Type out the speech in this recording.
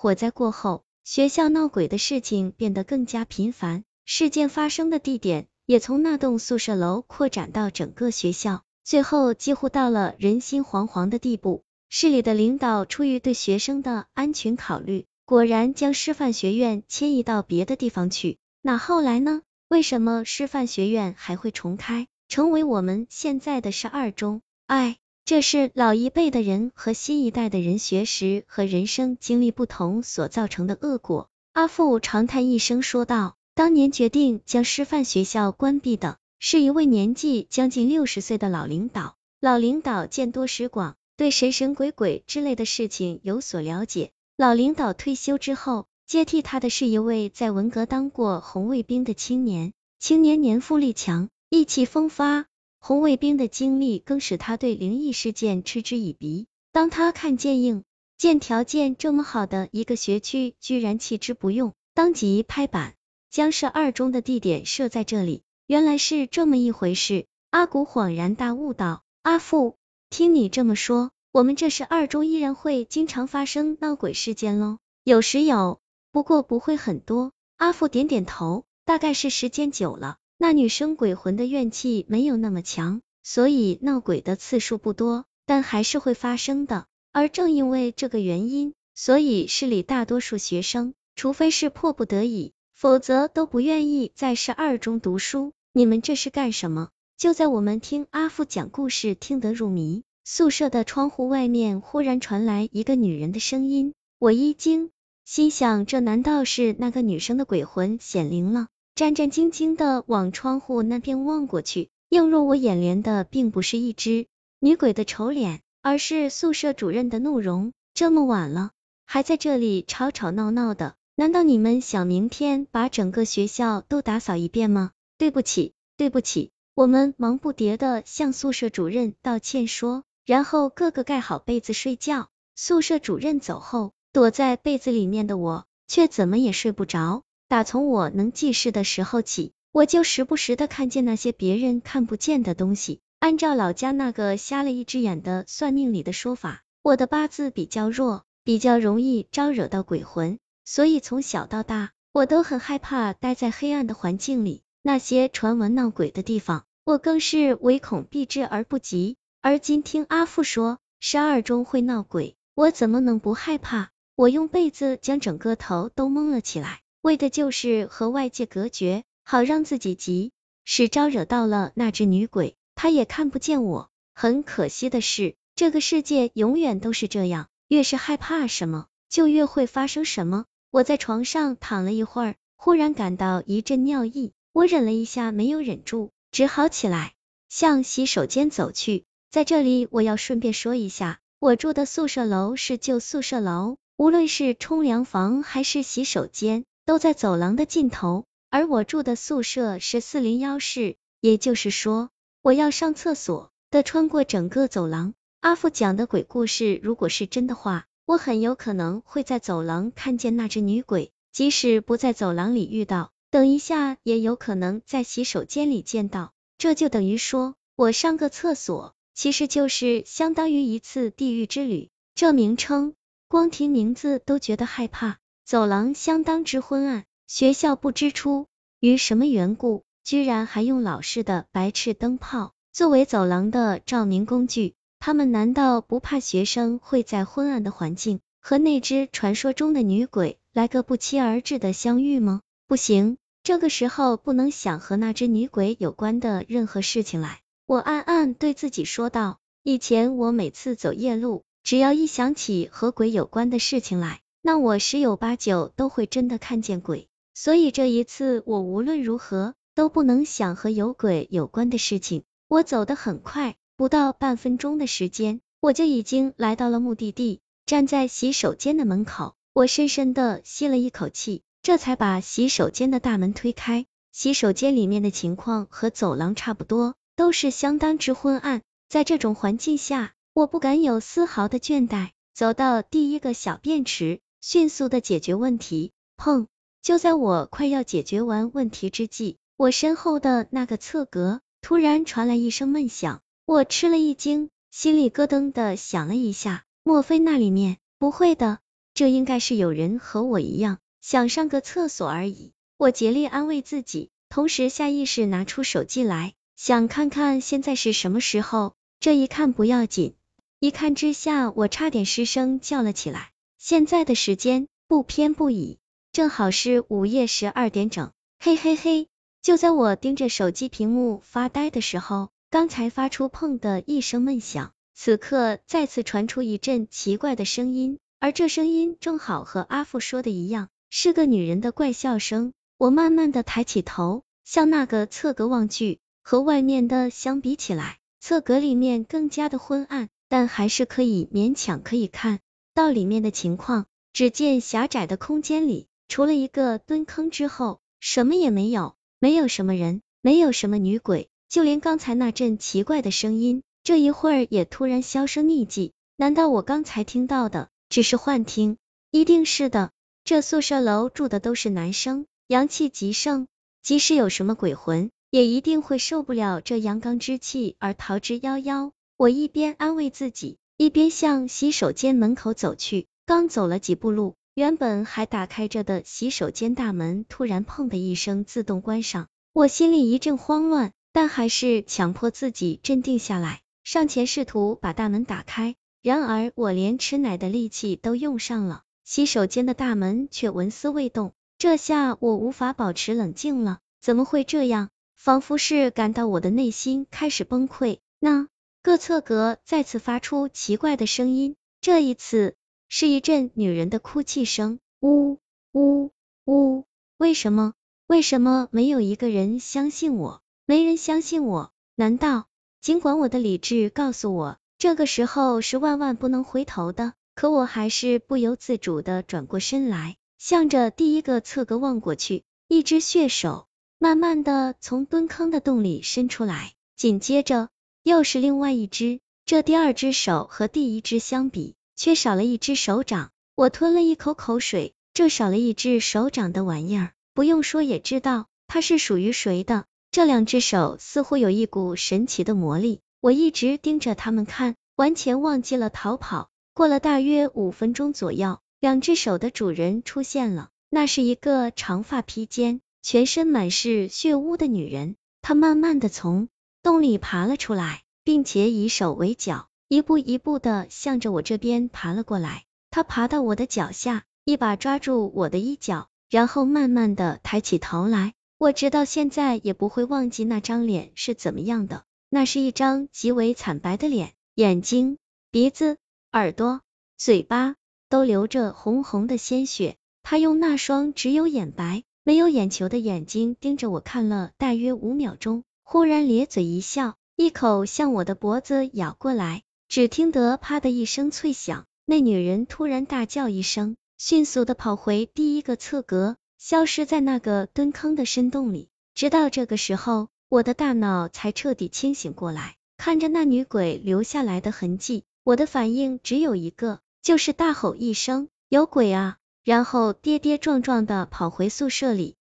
火灾过后，学校闹鬼的事情变得更加频繁，事件发生的地点也从那栋宿舍楼扩展到整个学校，最后几乎到了人心惶惶的地步。市里的领导出于对学生的安全考虑，果然将师范学院迁移到别的地方去。那后来呢？为什么师范学院还会重开，成为我们现在的十二中？哎。这是老一辈的人和新一代的人学识和人生经历不同所造成的恶果。阿富长叹一声说道：“当年决定将师范学校关闭的，是一位年纪将近六十岁的老领导。老领导见多识广，对神神鬼鬼之类的事情有所了解。老领导退休之后，接替他的是一位在文革当过红卫兵的青年。青年年富力强，意气风发。”红卫兵的经历更使他对灵异事件嗤之以鼻。当他看见硬件条件这么好的一个学区居然弃之不用，当即拍板将设二中的地点设在这里。原来是这么一回事。阿古恍然大悟道：“阿父，听你这么说，我们这是二中依然会经常发生闹鬼事件喽？有时有，不过不会很多。”阿父点点头，大概是时间久了。那女生鬼魂的怨气没有那么强，所以闹鬼的次数不多，但还是会发生的。而正因为这个原因，所以市里大多数学生，除非是迫不得已，否则都不愿意在十二中读书。你们这是干什么？就在我们听阿富讲故事听得入迷，宿舍的窗户外面忽然传来一个女人的声音，我一惊，心想这难道是那个女生的鬼魂显灵了？战战兢兢的往窗户那边望过去，映入我眼帘的并不是一只女鬼的丑脸，而是宿舍主任的怒容。这么晚了，还在这里吵吵闹闹的，难道你们想明天把整个学校都打扫一遍吗？对不起，对不起，我们忙不迭的向宿舍主任道歉说，然后个个盖好被子睡觉。宿舍主任走后，躲在被子里面的我，却怎么也睡不着。打从我能记事的时候起，我就时不时的看见那些别人看不见的东西。按照老家那个瞎了一只眼的算命里的说法，我的八字比较弱，比较容易招惹到鬼魂，所以从小到大，我都很害怕待在黑暗的环境里。那些传闻闹鬼的地方，我更是唯恐避之而不及。而今听阿父说十二中会闹鬼，我怎么能不害怕？我用被子将整个头都蒙了起来。为的就是和外界隔绝，好让自己急使招惹到了那只女鬼，她也看不见我。很可惜的是，这个世界永远都是这样，越是害怕什么，就越会发生什么。我在床上躺了一会儿，忽然感到一阵尿意，我忍了一下，没有忍住，只好起来向洗手间走去。在这里，我要顺便说一下，我住的宿舍楼是旧宿舍楼，无论是冲凉房还是洗手间。都在走廊的尽头，而我住的宿舍是四零幺室，也就是说，我要上厕所的穿过整个走廊。阿富讲的鬼故事如果是真的话，我很有可能会在走廊看见那只女鬼，即使不在走廊里遇到，等一下也有可能在洗手间里见到。这就等于说，我上个厕所其实就是相当于一次地狱之旅。这名称，光听名字都觉得害怕。走廊相当之昏暗，学校不知出于什么缘故，居然还用老式的白炽灯泡作为走廊的照明工具。他们难道不怕学生会在昏暗的环境和那只传说中的女鬼来个不期而至的相遇吗？不行，这个时候不能想和那只女鬼有关的任何事情来。我暗暗对自己说道。以前我每次走夜路，只要一想起和鬼有关的事情来。那我十有八九都会真的看见鬼，所以这一次我无论如何都不能想和有鬼有关的事情。我走得很快，不到半分钟的时间，我就已经来到了目的地。站在洗手间的门口，我深深的吸了一口气，这才把洗手间的大门推开。洗手间里面的情况和走廊差不多，都是相当之昏暗。在这种环境下，我不敢有丝毫的倦怠。走到第一个小便池。迅速的解决问题，砰！就在我快要解决完问题之际，我身后的那个侧格突然传来一声闷响，我吃了一惊，心里咯噔的响了一下，莫非那里面？不会的，这应该是有人和我一样，想上个厕所而已。我竭力安慰自己，同时下意识拿出手机来，想看看现在是什么时候。这一看不要紧，一看之下，我差点失声叫了起来。现在的时间不偏不倚，正好是午夜十二点整。嘿嘿嘿，就在我盯着手机屏幕发呆的时候，刚才发出砰的一声闷响，此刻再次传出一阵奇怪的声音，而这声音正好和阿富说的一样，是个女人的怪笑声。我慢慢的抬起头，向那个侧格望去，和外面的相比起来。侧格里面更加的昏暗，但还是可以勉强可以看到里面的情况。只见狭窄的空间里，除了一个蹲坑之后，什么也没有，没有什么人，没有什么女鬼，就连刚才那阵奇怪的声音，这一会儿也突然销声匿迹。难道我刚才听到的只是幻听？一定是的，这宿舍楼住的都是男生，阳气极盛，即使有什么鬼魂。也一定会受不了这阳刚之气而逃之夭夭。我一边安慰自己，一边向洗手间门口走去。刚走了几步路，原本还打开着的洗手间大门突然砰的一声自动关上，我心里一阵慌乱，但还是强迫自己镇定下来，上前试图把大门打开。然而我连吃奶的力气都用上了，洗手间的大门却纹丝未动。这下我无法保持冷静了，怎么会这样？仿佛是感到我的内心开始崩溃，那各侧格再次发出奇怪的声音，这一次是一阵女人的哭泣声，呜呜呜！为什么？为什么没有一个人相信我？没人相信我？难道尽管我的理智告诉我，这个时候是万万不能回头的，可我还是不由自主的转过身来，向着第一个侧格望过去，一只血手。慢慢的从蹲坑的洞里伸出来，紧接着又是另外一只，这第二只手和第一只相比，却少了一只手掌。我吞了一口口水，这少了一只手掌的玩意儿，不用说也知道它是属于谁的。这两只手似乎有一股神奇的魔力，我一直盯着他们看，完全忘记了逃跑。过了大约五分钟左右，两只手的主人出现了，那是一个长发披肩。全身满是血污的女人，她慢慢的从洞里爬了出来，并且以手为脚，一步一步的向着我这边爬了过来。他爬到我的脚下，一把抓住我的衣角，然后慢慢的抬起头来。我直到现在也不会忘记那张脸是怎么样的，那是一张极为惨白的脸，眼睛、鼻子、耳朵、嘴巴都流着红红的鲜血。他用那双只有眼白。没有眼球的眼睛盯着我看了大约五秒钟，忽然咧嘴一笑，一口向我的脖子咬过来。只听得啪的一声脆响，那女人突然大叫一声，迅速的跑回第一个侧格，消失在那个蹲坑的深洞里。直到这个时候，我的大脑才彻底清醒过来，看着那女鬼留下来的痕迹，我的反应只有一个，就是大吼一声：“有鬼啊！”然后跌跌撞撞的跑回宿舍里。